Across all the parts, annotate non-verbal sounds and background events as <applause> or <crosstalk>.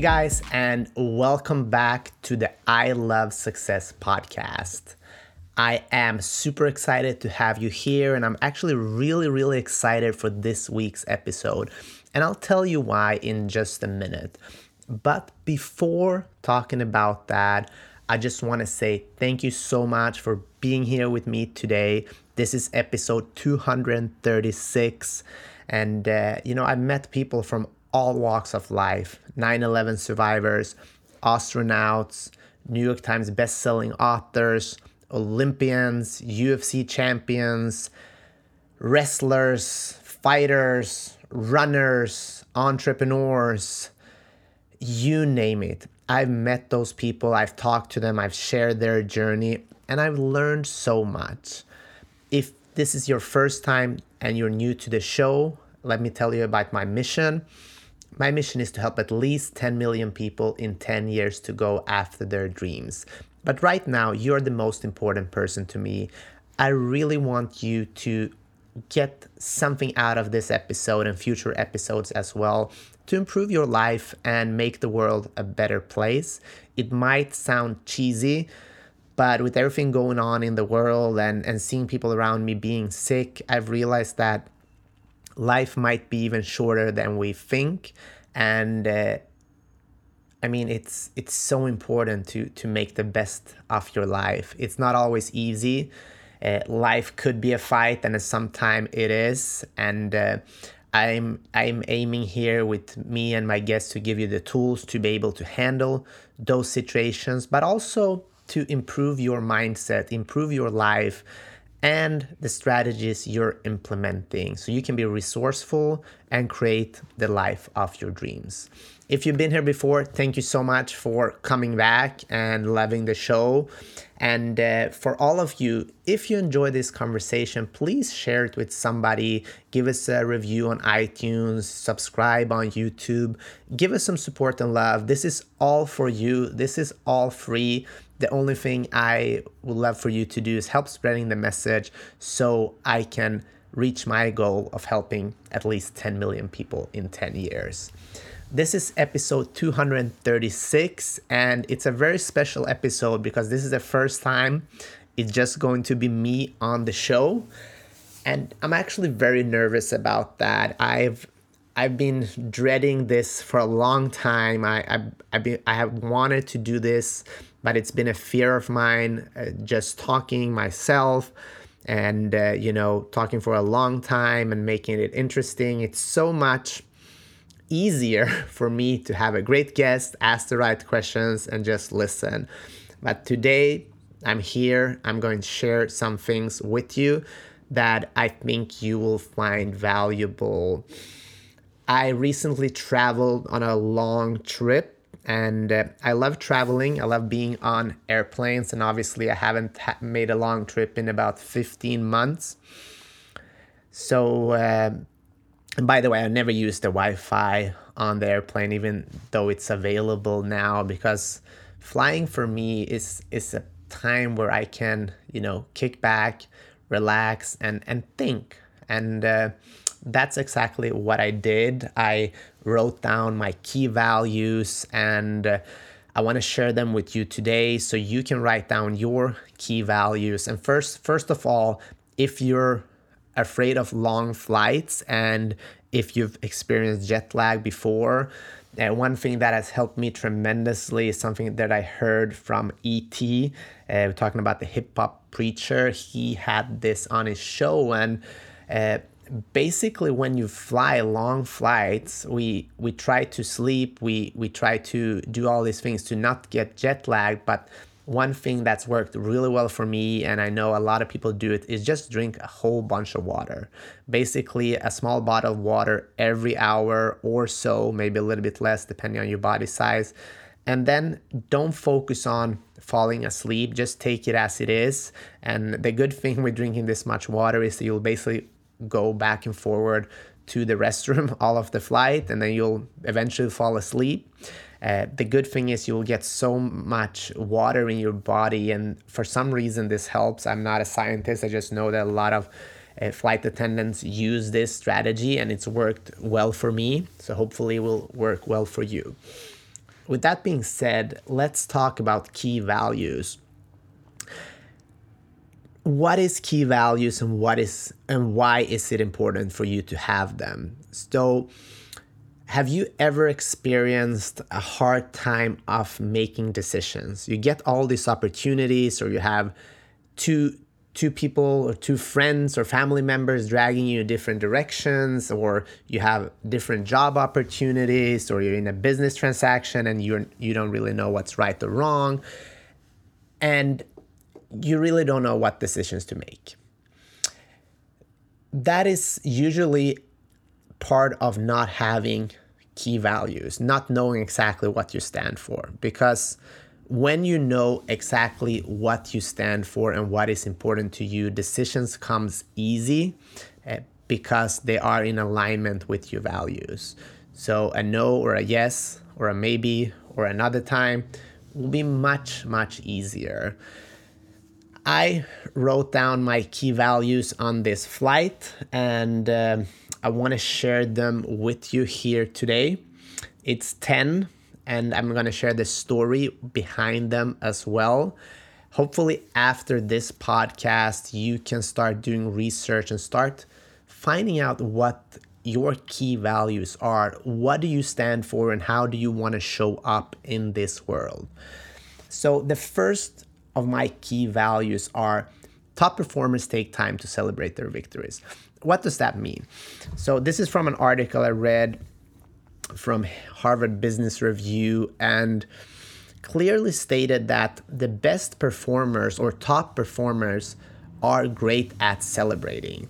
Guys, and welcome back to the I Love Success podcast. I am super excited to have you here, and I'm actually really, really excited for this week's episode. And I'll tell you why in just a minute. But before talking about that, I just want to say thank you so much for being here with me today. This is episode 236. And, uh, you know, I've met people from all walks of life 9 11 survivors, astronauts, New York Times best-selling authors, Olympians, UFC champions, wrestlers, fighters, runners, entrepreneurs, you name it. I've met those people, I've talked to them, I've shared their journey, and I've learned so much. If this is your first time and you're new to the show, let me tell you about my mission. My mission is to help at least 10 million people in 10 years to go after their dreams. But right now, you're the most important person to me. I really want you to get something out of this episode and future episodes as well to improve your life and make the world a better place. It might sound cheesy, but with everything going on in the world and, and seeing people around me being sick, I've realized that life might be even shorter than we think. And uh, I mean, it's it's so important to to make the best of your life. It's not always easy. Uh, life could be a fight, and sometimes it is. And uh, I'm I'm aiming here with me and my guests to give you the tools to be able to handle those situations, but also to improve your mindset, improve your life, and the strategies you're implementing so you can be resourceful and create the life of your dreams. If you've been here before, thank you so much for coming back and loving the show. And uh, for all of you, if you enjoy this conversation, please share it with somebody. Give us a review on iTunes, subscribe on YouTube, give us some support and love. This is all for you, this is all free. The only thing I would love for you to do is help spreading the message so I can reach my goal of helping at least 10 million people in 10 years. This is episode 236, and it's a very special episode because this is the first time it's just going to be me on the show. And I'm actually very nervous about that. I've I've been dreading this for a long time. I I I've been, I have wanted to do this but it's been a fear of mine uh, just talking myself and uh, you know talking for a long time and making it interesting. It's so much easier <laughs> for me to have a great guest ask the right questions and just listen. But today i'm here i'm going to share some things with you that i think you will find valuable. I recently traveled on a long trip and uh, I love traveling. I love being on airplanes, and obviously, I haven't ha- made a long trip in about 15 months. So, uh, by the way, I never use the Wi Fi on the airplane, even though it's available now, because flying for me is, is a time where I can, you know, kick back, relax, and, and think. And uh, that's exactly what I did. I wrote down my key values and uh, I want to share them with you today so you can write down your key values. And first first of all, if you're afraid of long flights and if you've experienced jet lag before, uh, one thing that has helped me tremendously is something that I heard from E.T. Uh, talking about the hip hop preacher. He had this on his show, and uh, basically when you fly long flights we we try to sleep we we try to do all these things to not get jet lag but one thing that's worked really well for me and i know a lot of people do it is just drink a whole bunch of water. Basically a small bottle of water every hour or so maybe a little bit less depending on your body size. And then don't focus on falling asleep just take it as it is. And the good thing with drinking this much water is that you'll basically go back and forward to the restroom <laughs> all of the flight and then you'll eventually fall asleep. Uh, the good thing is you'll get so much water in your body, and for some reason, this helps. I'm not a scientist, I just know that a lot of uh, flight attendants use this strategy and it's worked well for me. So, hopefully, it will work well for you. with that being said, let's talk about key values. What is key values and what is and why is it important for you to have them? So have you ever experienced a hard time of making decisions? You get all these opportunities or you have two two people or two friends or family members dragging you in different directions or you have different job opportunities or you're in a business transaction and you're you don't really know what's right or wrong and you really don't know what decisions to make. That is usually part of not having key values not knowing exactly what you stand for. Because when you know exactly what you stand for and what is important to you decisions comes easy uh, because they are in alignment with your values. So a no or a yes or a maybe or another time will be much much easier i wrote down my key values on this flight and uh, i want to share them with you here today it's 10 and I'm going to share the story behind them as well. Hopefully, after this podcast, you can start doing research and start finding out what your key values are. What do you stand for, and how do you want to show up in this world? So, the first of my key values are top performers take time to celebrate their victories. What does that mean? So, this is from an article I read from Harvard Business Review and clearly stated that the best performers or top performers are great at celebrating.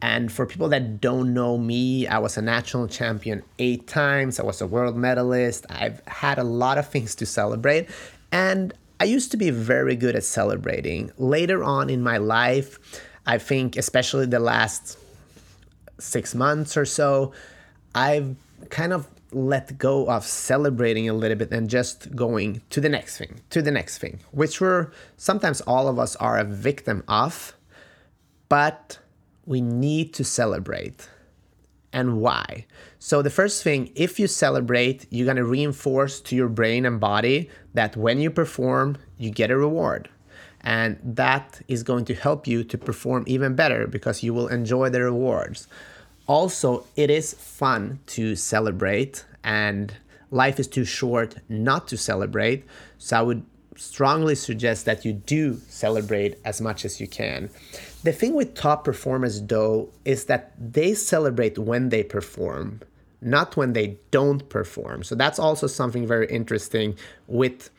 And for people that don't know me, I was a national champion eight times. I was a world medalist. I've had a lot of things to celebrate. And I used to be very good at celebrating. Later on in my life, I think, especially the last six months or so, I've kind of let go of celebrating a little bit and just going to the next thing, to the next thing, which we're sometimes all of us are a victim of, but we need to celebrate. And why? So, the first thing, if you celebrate, you're gonna reinforce to your brain and body that when you perform, you get a reward. And that is going to help you to perform even better because you will enjoy the rewards also, it is fun to celebrate, and life is too short not to celebrate. So, I would strongly suggest that you do celebrate as much as you can. The thing with top performers, though, is that they celebrate when they perform, not when they don't perform. So, that's also something very interesting with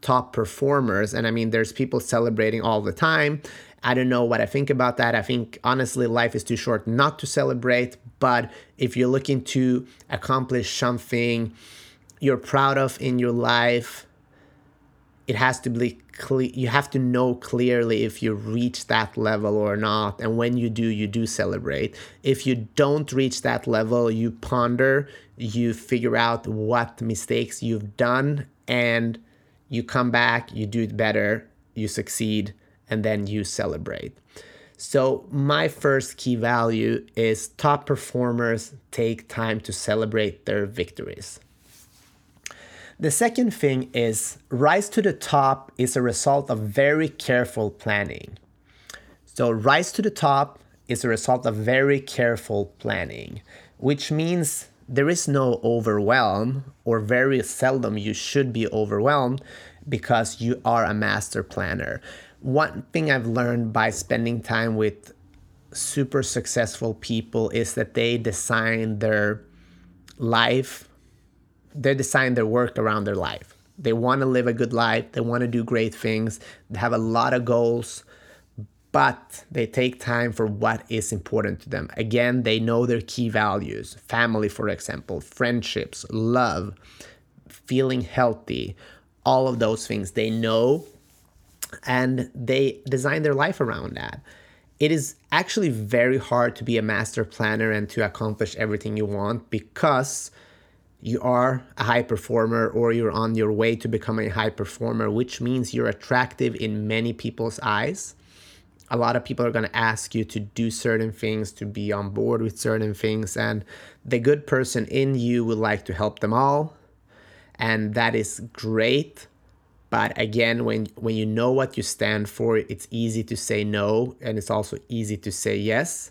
top performers. And I mean, there's people celebrating all the time. I don't know what I think about that. I think honestly, life is too short not to celebrate. But if you're looking to accomplish something you're proud of in your life, it has to be clear. You have to know clearly if you reach that level or not. And when you do, you do celebrate. If you don't reach that level, you ponder, you figure out what mistakes you've done, and you come back, you do it better, you succeed and then you celebrate. So, my first key value is top performers take time to celebrate their victories. The second thing is rise to the top is a result of very careful planning. So, rise to the top is a result of very careful planning, which means there is no overwhelm, or very seldom you should be overwhelmed because you are a master planner one thing I've learned by spending time with super successful people is that they design their life, they design their work around their life. They want to live a good life, they want to do great things, they have a lot of goals, but they take time for what is important to them. Again, they know their key values family, for example, friendships, love, feeling healthy, all of those things. They know and they design their life around that. It is actually very hard to be a master planner and to accomplish everything you want because you are a high performer or you're on your way to becoming a high performer, which means you're attractive in many people's eyes. A lot of people are going to ask you to do certain things, to be on board with certain things, and the good person in you would like to help them all. and that is great but again when when you know what you stand for it's easy to say no and it's also easy to say yes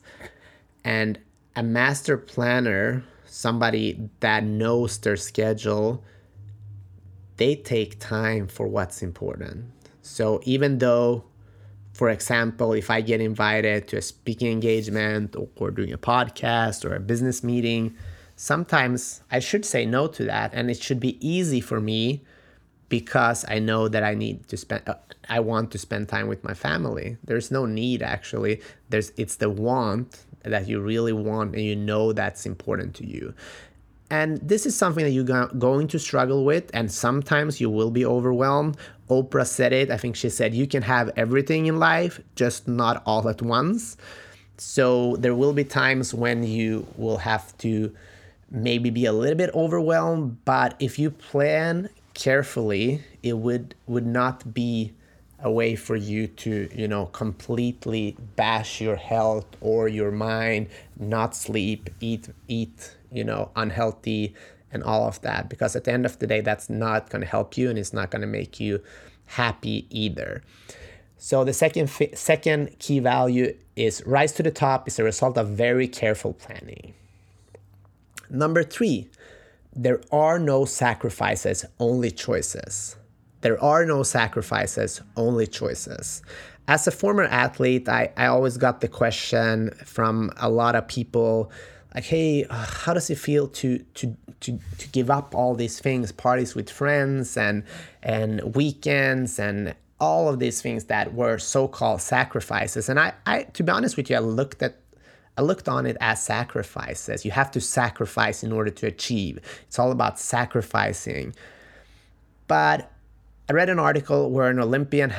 and a master planner somebody that knows their schedule they take time for what's important so even though for example if i get invited to a speaking engagement or doing a podcast or a business meeting sometimes i should say no to that and it should be easy for me because I know that I need to spend uh, I want to spend time with my family. There's no need actually. There's it's the want that you really want and you know that's important to you. And this is something that you're going to struggle with and sometimes you will be overwhelmed. Oprah said it. I think she said you can have everything in life, just not all at once. So there will be times when you will have to maybe be a little bit overwhelmed, but if you plan carefully, it would would not be a way for you to you know completely bash your health or your mind not sleep eat eat you know unhealthy and all of that. Because at the end of the day that's not going to help you and it's not going to make you happy either. So the second second key value is rise to the top is a result of very careful planning. Number 3 there are no sacrifices, only choices. There are no sacrifices, only choices. As a former athlete, I, I always got the question from a lot of people like, hey, uh, how does it feel to, to, to, to give up all these things, parties with friends and, and weekends and all of these things that were so-called sacrifices. And I, I, to be honest with you, I looked at I looked on it as sacrifices. You have to sacrifice in order to achieve. It's all about sacrificing. But I read an article where an Olympian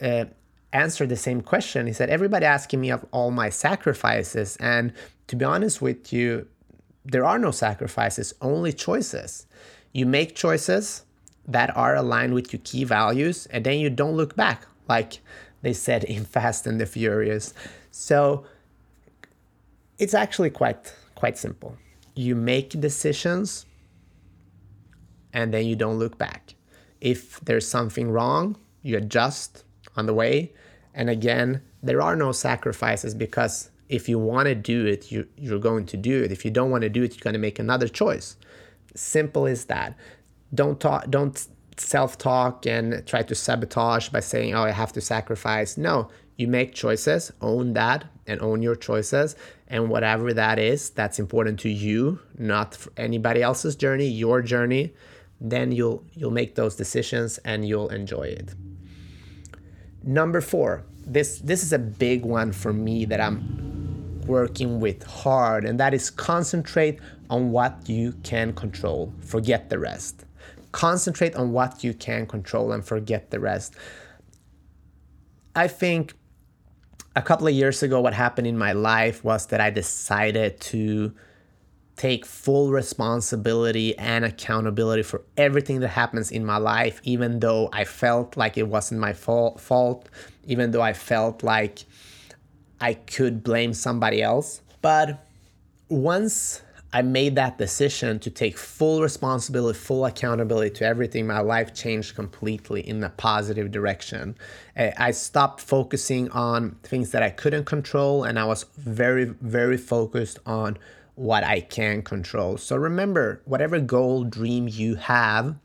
uh, answered the same question. He said, Everybody asking me of all my sacrifices. And to be honest with you, there are no sacrifices, only choices. You make choices that are aligned with your key values, and then you don't look back, like they said in <laughs> Fast and the Furious. So, it's actually quite quite simple. You make decisions and then you don't look back. If there's something wrong, you adjust on the way. And again, there are no sacrifices because if you want to do it, you, you're going to do it. If you don't want to do it, you're going to make another choice. Simple as that. Don't talk, don't self-talk and try to sabotage by saying, "Oh, I have to sacrifice." No, you make choices, own that, and own your choices, and whatever that is that's important to you not anybody else's journey your journey then you'll you'll make those decisions and you'll enjoy it. Number 4 this this is a big one for me that I'm working with hard and that is concentrate on what you can control forget the rest. Concentrate on what you can control and forget the rest. I think a couple of years ago, what happened in my life was that I decided to take full responsibility and accountability for everything that happens in my life, even though I felt like it wasn't my fault, even though I felt like I could blame somebody else. But once I made that decision to take full responsibility, full accountability to everything. My life changed completely in a positive direction. I stopped focusing on things that I couldn't control, and I was very, very focused on what I can control. So remember, whatever goal, dream you have,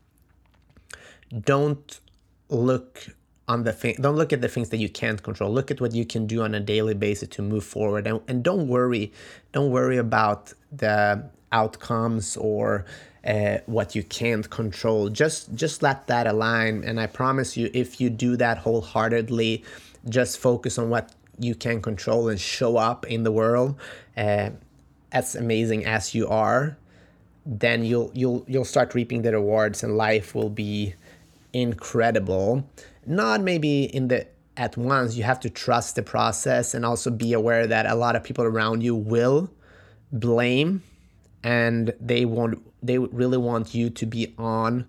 don't look on the thing don't look at the things that you can't control. Look at what you can do on a daily basis to move forward. And, and don't worry don't worry about the outcomes or uh, what you can't control. Just just let that align. And i promise you if you do that wholeheartedly just focus on what you can control and show up in the world uh, as amazing as you are then you'll you'll you'll start reaping the rewards and life will be incredible. Not maybe in the at once you have to trust the process and also be aware that a lot of people around you will blame and they want they really want you to be on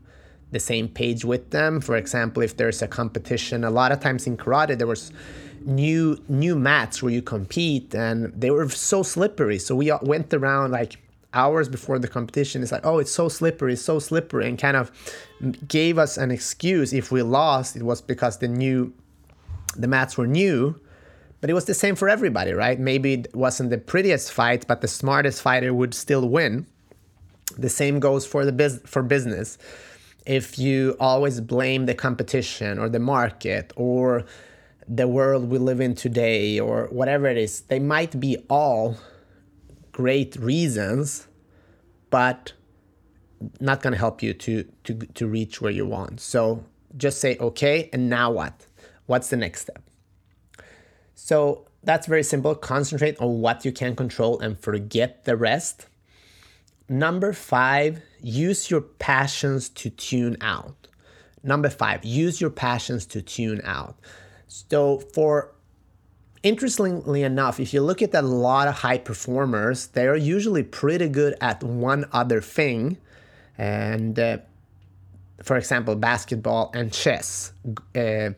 the same page with them. For example if there's a competition a lot of times in karate there was new new mats where you compete and they were so slippery. So we went around like hours before the competition. It's like oh it's so slippery so slippery and kind of gave us an excuse. If we lost it was because the new the mats were new but it was the same for everybody right? Maybe it wasn't the prettiest fight but the smartest fighter would still win. The same goes for the biz- for business. If you always blame the competition or the market or the world we live in today or whatever it is they might be all great reasons, but not going to help you to, to, to reach where you want. So just say, okay, and now what? What's the next step? So that's very simple. Concentrate on what you can control and forget the rest. Number five, use your passions to tune out. Number five, use your passions to tune out. So for interestingly enough, if you look at a lot of high performers, they are usually pretty good at one other thing. And uh, for example, basketball and chess, uh,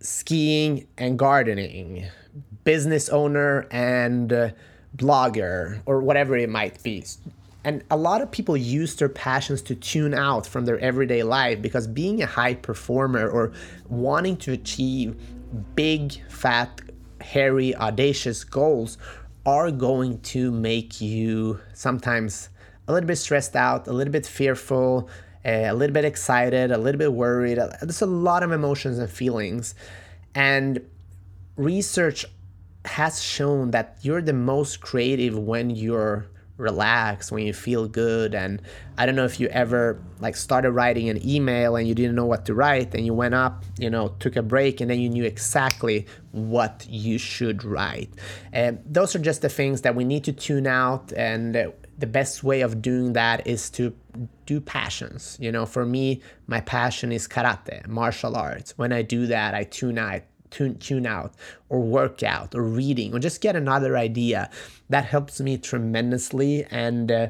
skiing and gardening, business owner and uh, blogger, or whatever it might be. And a lot of people use their passions to tune out from their everyday life because being a high performer or wanting to achieve big, fat hairy, audacious goals are going to make you sometimes a little bit stressed out, a little bit fearful, eh, a little bit excited, a little bit worried. There's a lot of emotions and feelings. And research has shown that you're the most creative when you're relax, when you feel good. And I don't know if you ever like started writing an email and you didn't know what to write and you went up, you know, took a break and then you knew exactly what you should write. And those are just the things that we need to tune out. And the best way of doing that is to do passions. You know, for me, my passion is karate, martial arts. When I do that, I tune out tune, tune out or work out or reading or just get another idea. That helps me tremendously. And uh,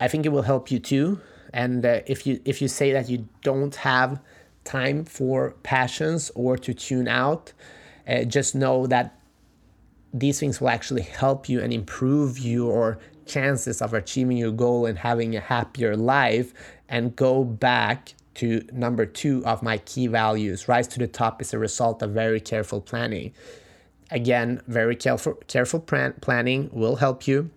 I think it will help you too. And uh, if you if you say that you don't have time for passions or to tune out, uh, just know that these things will actually help you and improve your chances of achieving your goal and having a happier life and go back to number two of my key values. Rise to the top is a result of very careful planning. Again, very careful careful plan- planning will help you.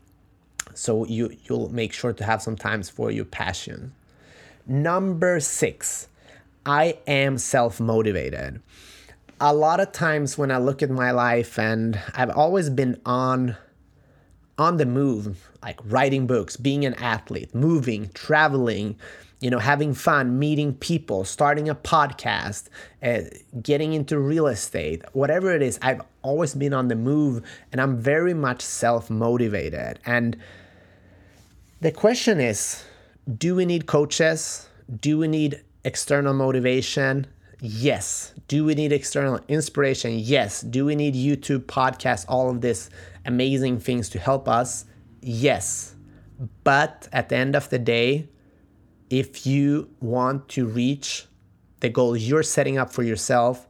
So you you'll make sure to have some times for your passion. Number six, I am self motivated. A lot of times when I look at my life, and I've always been on on the move, like writing books, being an athlete, moving, traveling, you know, having fun, meeting people, starting a podcast, uh, getting into real estate, whatever it is, I've always been on the move and I'm very much self motivated. And the question is do we need coaches? Do we need external motivation? Yes. Do we need external inspiration? Yes. Do we need YouTube, podcasts, all of this amazing things to help us? Yes. But at the end of the day, if you want to reach the goals you're setting up for yourself,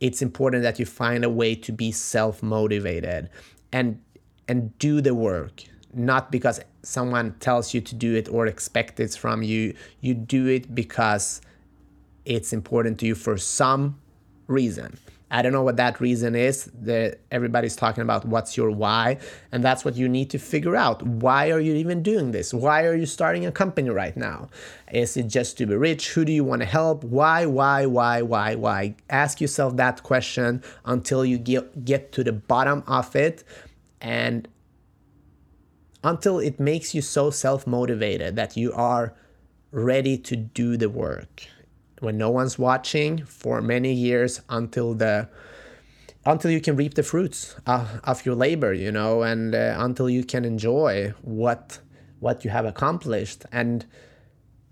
it's important that you find a way to be self-motivated and and do the work. Not because someone tells you to do it or expect it from you. You do it because it's important to you for some reason I don't know what that reason is. That everybody's talking about what's your why, and that's what you need to figure out. Why are you even doing this? Why are you starting a company right now? Is it just to be rich? Who do you want to help? Why, why, why, why, why? Ask yourself that question until you get get to the bottom of it and until it makes you so self-motivated that you are ready to do the work when no one's watching for many years until the until you can reap the fruits uh, of your labor you know and uh, until you can enjoy what what you have accomplished and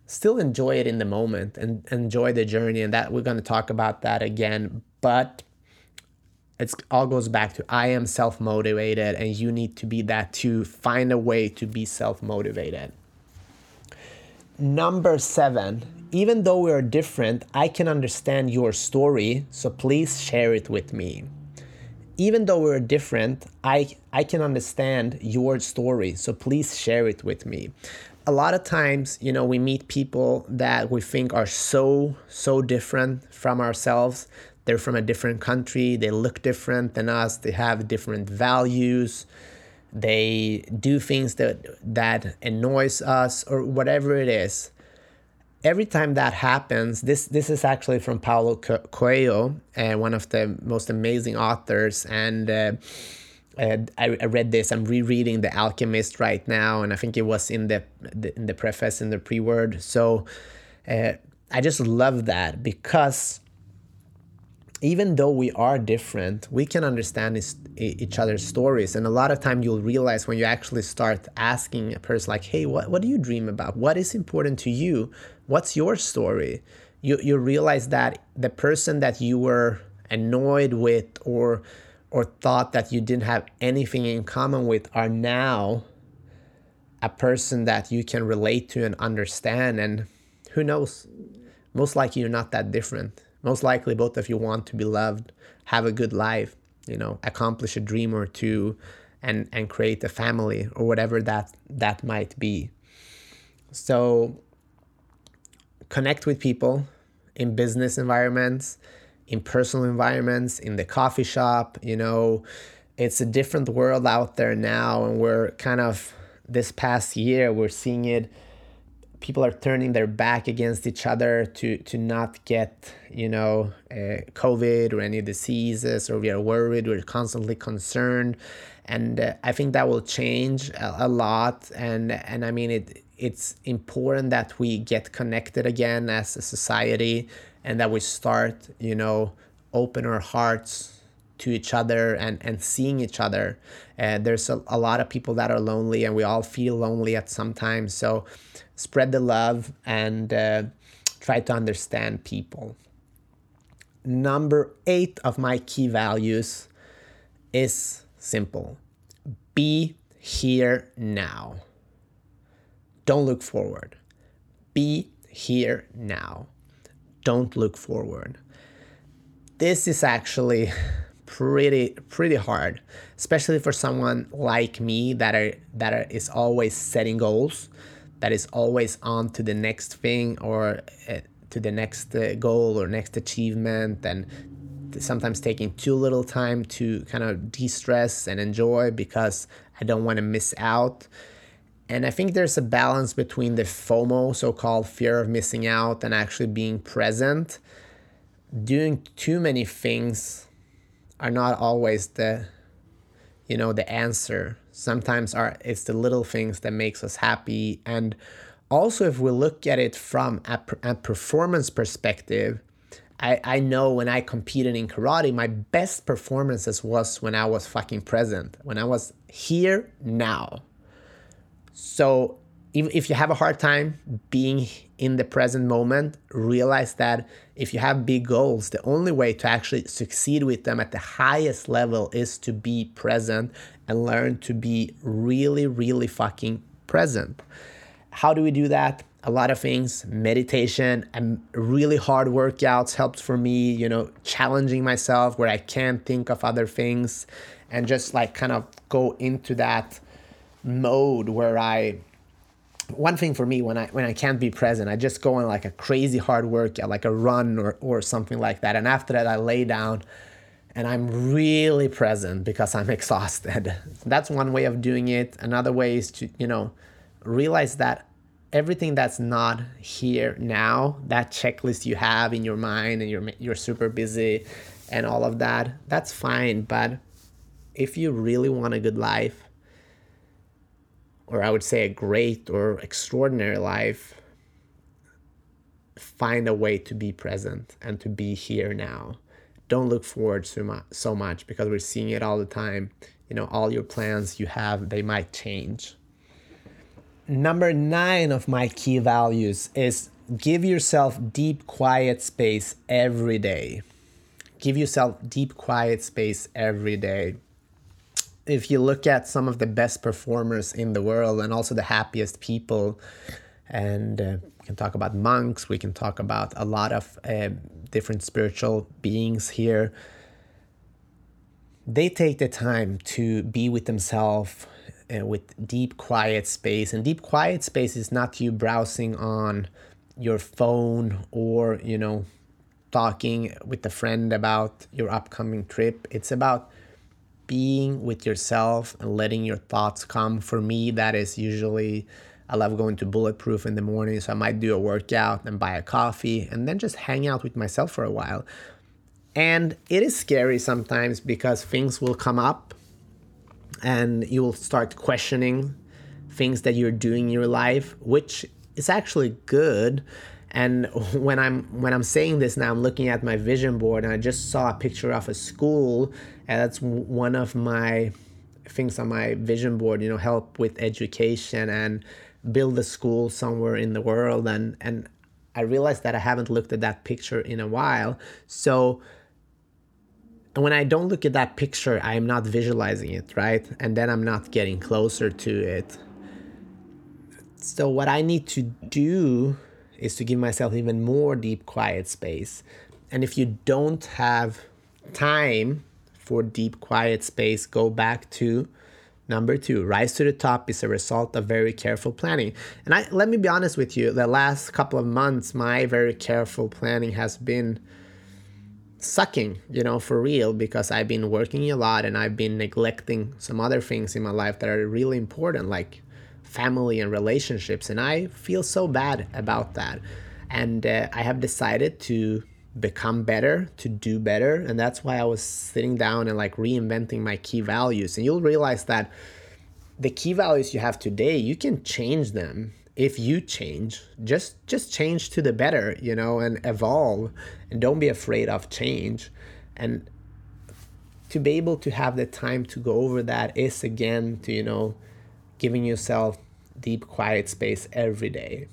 still enjoy it in the moment and enjoy the journey. And that we're going to talk about that again but it all goes back to i am self-motivated and you need to be that to find a way to be self-motivated. Number seven even though we are different, I can understand your story, so please share it with me. even though we're different, I I can understand your story. So please share it with me. A lot of times, you know, we meet people that we think are so so different from ourselves. They're from a different country, they look different than us, they have different values. They do things that that annoys us or whatever it is every time that happens, this this is actually from Paulo Coelho, uh, one of the most amazing authors, and uh, uh, I, I, read this. I'm rereading The Alchemist right now, and I think it was in the, the in the preface in the pre-word. So uh, I just love that because even though we are different, we can understand each other's stories. And a lot of time you'll realize when you actually start asking a person like, hey, what, what do you dream about? What is important to you? What's your story? You, you realize that the person that you were annoyed with or or thought that you didn't have anything in common with are now a person that you can relate to and understand and who knows most likely you're not that different most likely both of you want to be loved have a good life you know accomplish a dream or two and and create a family or whatever that that might be. So connect with people in business environments in personal environments in the coffee shop you know. It's a different world out there now and we're kind of this past year we're seeing it people are turning their back against each other to to not get you know uh, covid or any diseases or we are worried we're constantly concerned. And uh, i think that will change a, a, lot. And and i mean it it's important that we get connected again as a society and that we start you know open our hearts to each other and and seeing each other. Uh, there's a, a lot of people that are lonely and we all feel lonely at some time so spread the love, and uh, try to understand people. Number eight of my key values is simple be here now. Don't look forward. Be here now. Don't look forward. This is actually <laughs> pretty pretty hard, especially for someone like me that are that are, is always setting goals that is always on to the next thing or uh, to the next uh, goal or next achievement and sometimes taking too little time to kind of de-stress and enjoy because I don't want to miss out. And I think there's a balance between the FOMO, so-called fear of missing out, and actually being present. Doing too many things are not always the you know the answer sometimes are it's the little things that makes us happy and also if we look at it from a, a performance perspective I, I know when I competed in karate, my best performances was when I was fucking present, when I was here now. So if, if you have a hard time being in the present moment, realize that if you have big goals, the only way to actually succeed with them at the highest level is to be present and learn to be really, really fucking present. How do we do that? A lot of things, meditation and really hard workouts helps for me, you know, challenging myself where I can't think of other things and just like kind of go into that mode where I one thing for me when I when I can't be present, I just go on like a crazy hard workout, like a run or or something like that. And after that, I lay down, and I'm really present because I'm <laughs> exhausted. That's one way of doing it. Another way is to you know realize that everything that's not here now, that checklist you have in your mind, and you're you're super busy, and all of that, that's fine. But if you really want a good life or I would say a great or extraordinary life, find a way to be present and to be here now. Don't look forward so much, so much because we're seeing it all the time. You know, all your plans you have, they might change. Number nine of my key values is give yourself deep, quiet space every day. Give yourself deep, quiet space every day if you look at some of the best performers in the world and also the happiest people, and uh, we can talk about monks, we can talk about a lot of uh, different spiritual beings here. they take the time to be with themselves uh, with deep quiet space and deep quiet space is not you browsing on your phone or you know talking with a friend about your upcoming trip it's about being with yourself and letting your thoughts come for me that is usually I love going to Bulletproof in the morning, so I might do a workout and buy a coffee and then just hang out with myself for a while. And it is scary sometimes because things will come up and you will start questioning things that you're doing in your life, which is actually good. And when I'm when I'm saying this now, I'm looking at my vision board and I just saw a picture of a school, and that's one of my things on my vision board. You know, help with education and build a school somewhere in the world. And and I realized that I haven't looked at that picture in a while. So and when I don't look at that picture, I am not visualizing it, right? And then I'm not getting closer to it. So, what I need to do is to give myself even more deep, quiet space. And if you don't have time for deep, quiet space, go back to number two. Rise to the top is a result of very careful planning. And I let me be honest with you, the last couple of months, my very careful planning has been sucking, you know, for real, because I've been working a lot and I've been neglecting some other things in my life that are really important, like family and relationships. And I feel so bad about that. And uh, I have decided to become better, to do better. And that's why I was sitting down and like reinventing my key values. And you'll realize that the key values you have today, you can change them if you change just just change to the better you know and evolve and don't be afraid of change and to be able to have the time to go over that is again to you know giving yourself deep quiet space every day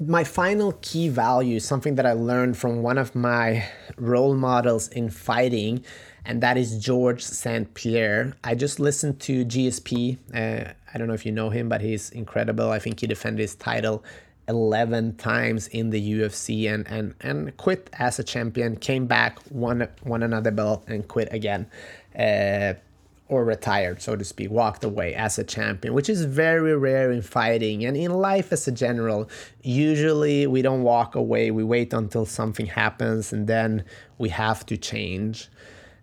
my final key value something that i learned from one of my role models in fighting and that is George St. Pierre. I just listened to GSP. Uh, I don't know if you know him, but he's incredible. I think he defended his title 11 times in the UFC and, and, and quit as a champion, came back, won, won another belt, and quit again. Uh, or retired, so to speak, walked away as a champion, which is very rare in fighting and in life as a general. Usually we don't walk away, we wait until something happens and then we have to change.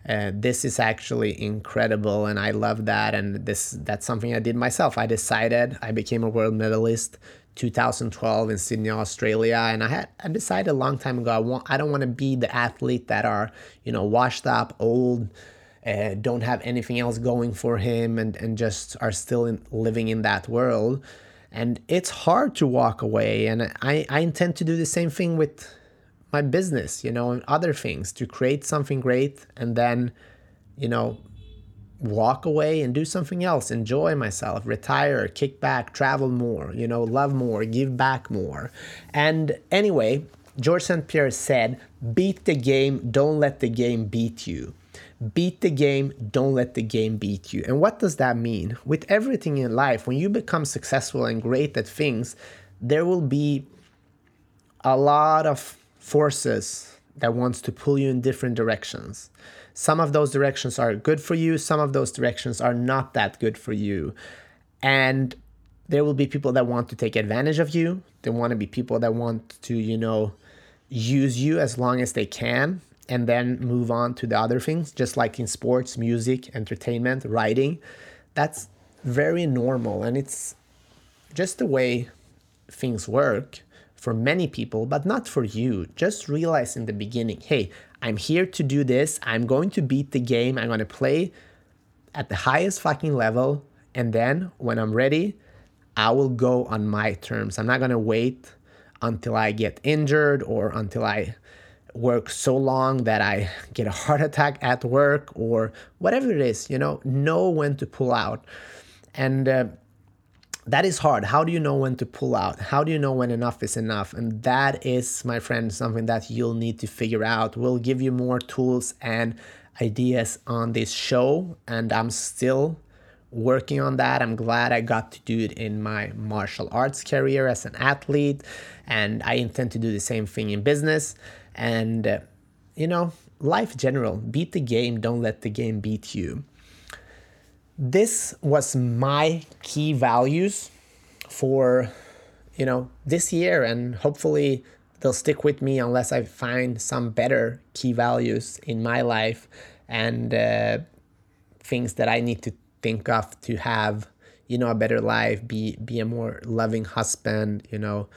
Uh, this is actually incredible and i love that and this that's something i did myself i decided i became a world medalist 2012 in sydney australia and i had i decided a long time ago i want i don't want to be the athlete that are you know washed up old uh, don't have anything else going for him and, and just are still in, living in that world and it's hard to walk away and I, I intend to do the same thing with my business, you know, and other things to create something great and then, you know, walk away and do something else, enjoy myself, retire, kick back, travel more, you know, love more, give back more. And anyway, George St. Pierre said, beat the game, don't let the game beat you. Beat the game, don't let the game beat you. And what does that mean? With everything in life, when you become successful and great at things, there will be a lot of forces that wants to pull you in different directions. Some of those directions are good for you, some of those directions are not that good for you. And there will be people that want to take advantage of you. There want to be people that want to, you know, use you as long as they can and then move on to the other things, just like in sports, music, entertainment, writing. That's very normal and it's just the way things work for many people, but not for you. Just realize in the beginning hey, I'm here to do this. I'm going to beat the game. I'm going to play at the highest fucking level. And then when I'm ready, I will go on my terms. I'm not going to wait until I get injured or until I work so long that I get a heart <laughs> attack at work or whatever it is, you know, know when to pull out. And uh, that is hard. How do you know when to pull out? How do you know when enough is enough? And that is, my friend, something that you'll need to figure out. We'll give you more tools and ideas on this show, and I'm still working on that. I'm glad I got to do it in my martial arts career as an athlete, and I intend to do the same thing in business. And uh, you know, life general. Beat the game, don't let the game beat you. This was my key values for you know this year and hopefully they'll stick with me unless I find some better key values in my life and uh, things that I need to think of to have you know a better life be be a more loving husband you know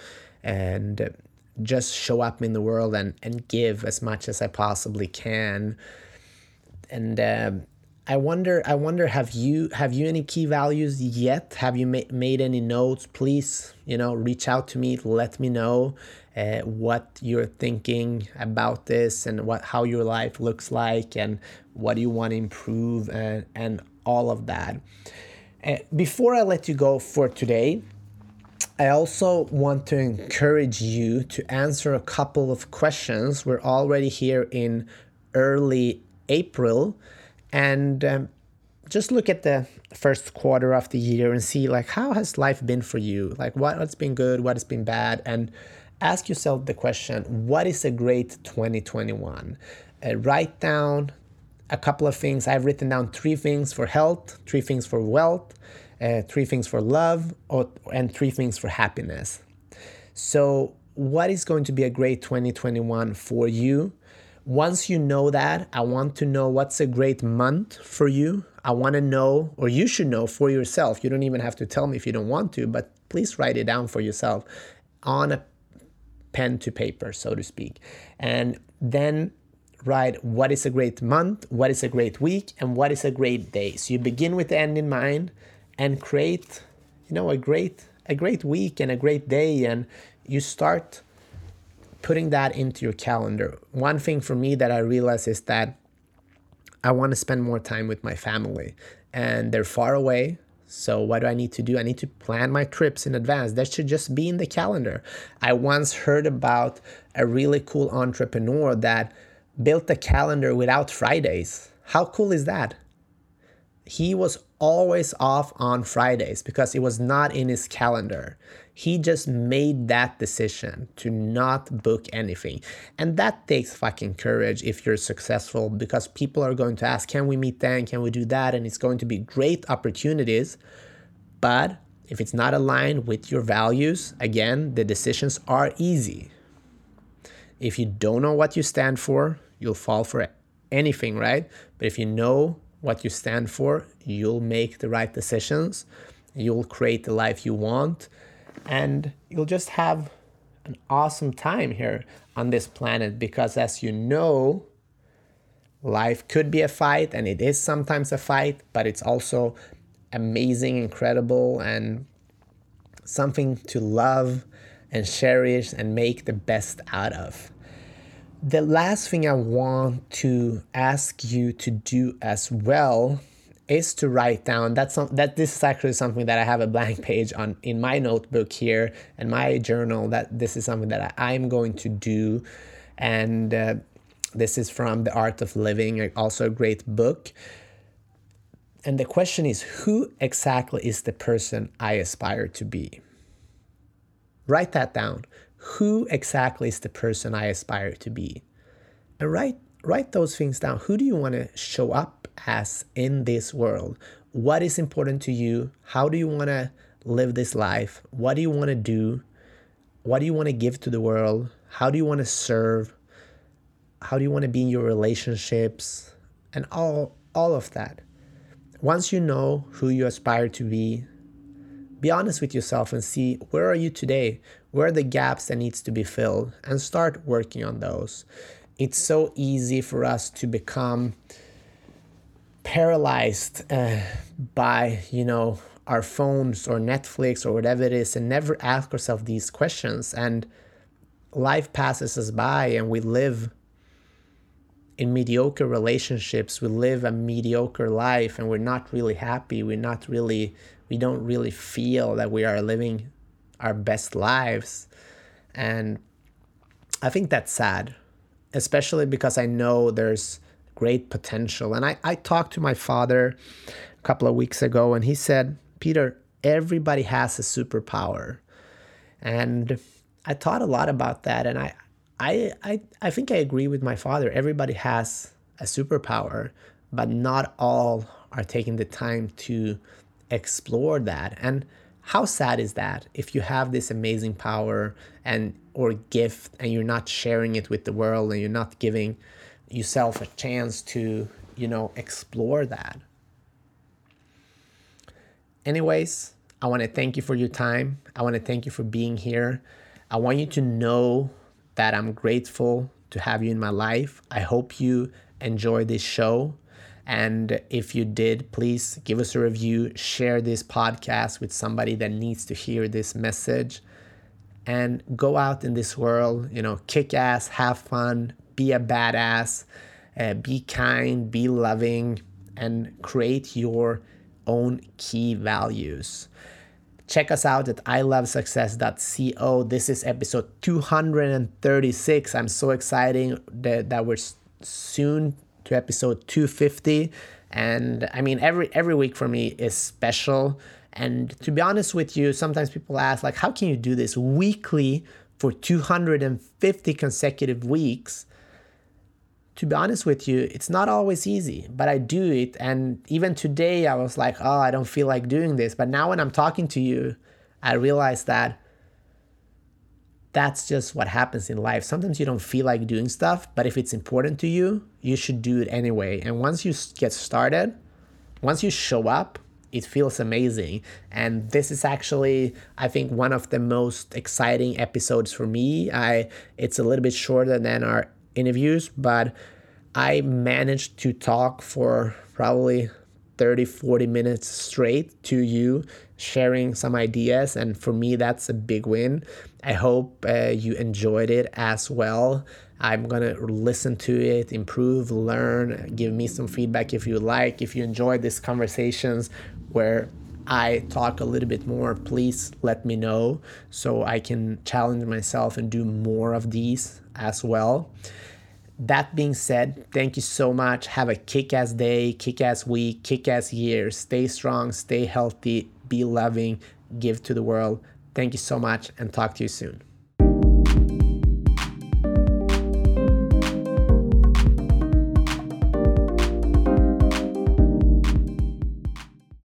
and just show up in the world and and give as much as I possibly can. And uh, I wonder I wonder have you have you any key values yet? Have you ma- made any notes? Please you know reach out to me let me know uh, what you're thinking about this and what how your life looks like and what you want to improve and and all of that. Uh, before I let you go for today I also want to encourage you to answer a couple of questions. We're already here in early April, and um, just look at the first quarter of the year and see like how has life been for you? Like what, what's been good, what has been bad, and ask yourself the question: What is a great 2021? Uh, write down a couple of things. I've written down three things for health, three things for wealth uh, three things for love, or, and three things for happiness. So, what is going to be a great 2021 for you? Once you know that, I want to know what's a great month for you. I want to know, or you should know for yourself. You don't even have to tell me if you don't want to, but please write it down for yourself on a pen to paper, so to speak. And then write what is a great month, what is a great week, and what is a great day. So you begin with the end in mind and create you know a great a great week and a great day and you start putting that into your calendar. One thing for me that i realize is that i want to spend more time with my family and they're far away so what do i need to do? I need to plan my trips in advance. That should just be in the calendar. I once heard about a really cool entrepreneur that built a calendar without fridays. How cool is that he was always off on Fridays because it was not in his calendar. He just made that decision to not book anything. And that takes fucking courage if you're successful because people are going to ask, can we meet then? Can we do that? And it's going to be great opportunities. But if it's not aligned with your values, again, the decisions are easy. If you don't know what you stand for, you'll fall for anything, right? But if you know what you stand for, you'll make the right decisions, you'll create the life you want, and you'll just have an awesome time here on this planet because, as you know, life could be a fight and it is sometimes a fight, but it's also amazing, incredible, and something to love and cherish and make the best out of. The last thing I want to ask you to do as well is to write down that's some, that this is actually something that I have a blank page on in my notebook here and my journal that this is something that I, am going to do. And uh, this is from The Art of Living also a great book. And the question is who exactly is the person I aspire to be? Write that down who exactly is the person I aspire to be? And write write those things down. Who do you want to show up as in this world? What is important to you? How do you want to live this life? What do you want to do? What do you want to give to the world? How do you want to serve? How do you want to be in your relationships? And all all of that. Once you know who you aspire to be, be honest with yourself and see where are you today? Where are the gaps that needs to be filled and start working on those. It's so easy for us to become paralyzed uh, by, you know, our phones or Netflix or whatever it is and never ask ourselves these questions and life passes us by and we live in mediocre relationships we live a mediocre life and we're not really happy we're not really we don't really feel that we are living our best lives. And I think that's sad, especially because I know there's great potential. And I, I talked to my father a couple of weeks ago, and he said, Peter, everybody has a superpower. And I thought a lot about that. And I, I, I I think I agree with my father. Everybody has a superpower, but not all are taking the time to explore that. And how sad is that if you have this amazing power and or gift and you're not sharing it with the world and you're not giving yourself a chance to, you know, explore that. Anyways, I want to thank you for your time. I want to thank you for being here. I want you to know that I'm grateful to have you in my life. I hope you enjoy this show. And if you did, please give us a review, share this podcast with somebody that needs to hear this message, and go out in this world, you know, kick ass, have fun, be a badass, uh, be kind, be loving, and create your own key values. Check us out at ilovesuccess.co. This is episode 236. I'm so excited that, that we're soon to episode 250. And I mean, every every week for me is special. And to be honest with you, sometimes people ask, like, how can you do this weekly for 250 consecutive weeks? to be honest with you, it's not always easy, but I do it. And even today, I was like, oh, I don't feel like doing this. But now, when I'm talking to you, I realize that that's just what happens in life. Sometimes you don't feel like doing stuff, but if it's important to you, you should do it anyway. And once you get started, once you show up, it feels amazing. And this is actually, I think, one of the most exciting episodes for me. I it's a little bit shorter than our interviews, but I managed to talk for probably 30, 40 minutes straight to you, sharing some ideas. And for me, that's a big win. I hope uh, you enjoyed it as well. I'm going to listen to it, improve, learn, give me some feedback if you like. If you enjoyed these conversations where I talk a little bit more, please let me know so I can challenge myself and do more of these as well. That being said, thank you so much. Have a kick ass day, kick ass week, kick ass year. Stay strong, stay healthy, be loving, give to the world. Thank you so much, and talk to you soon.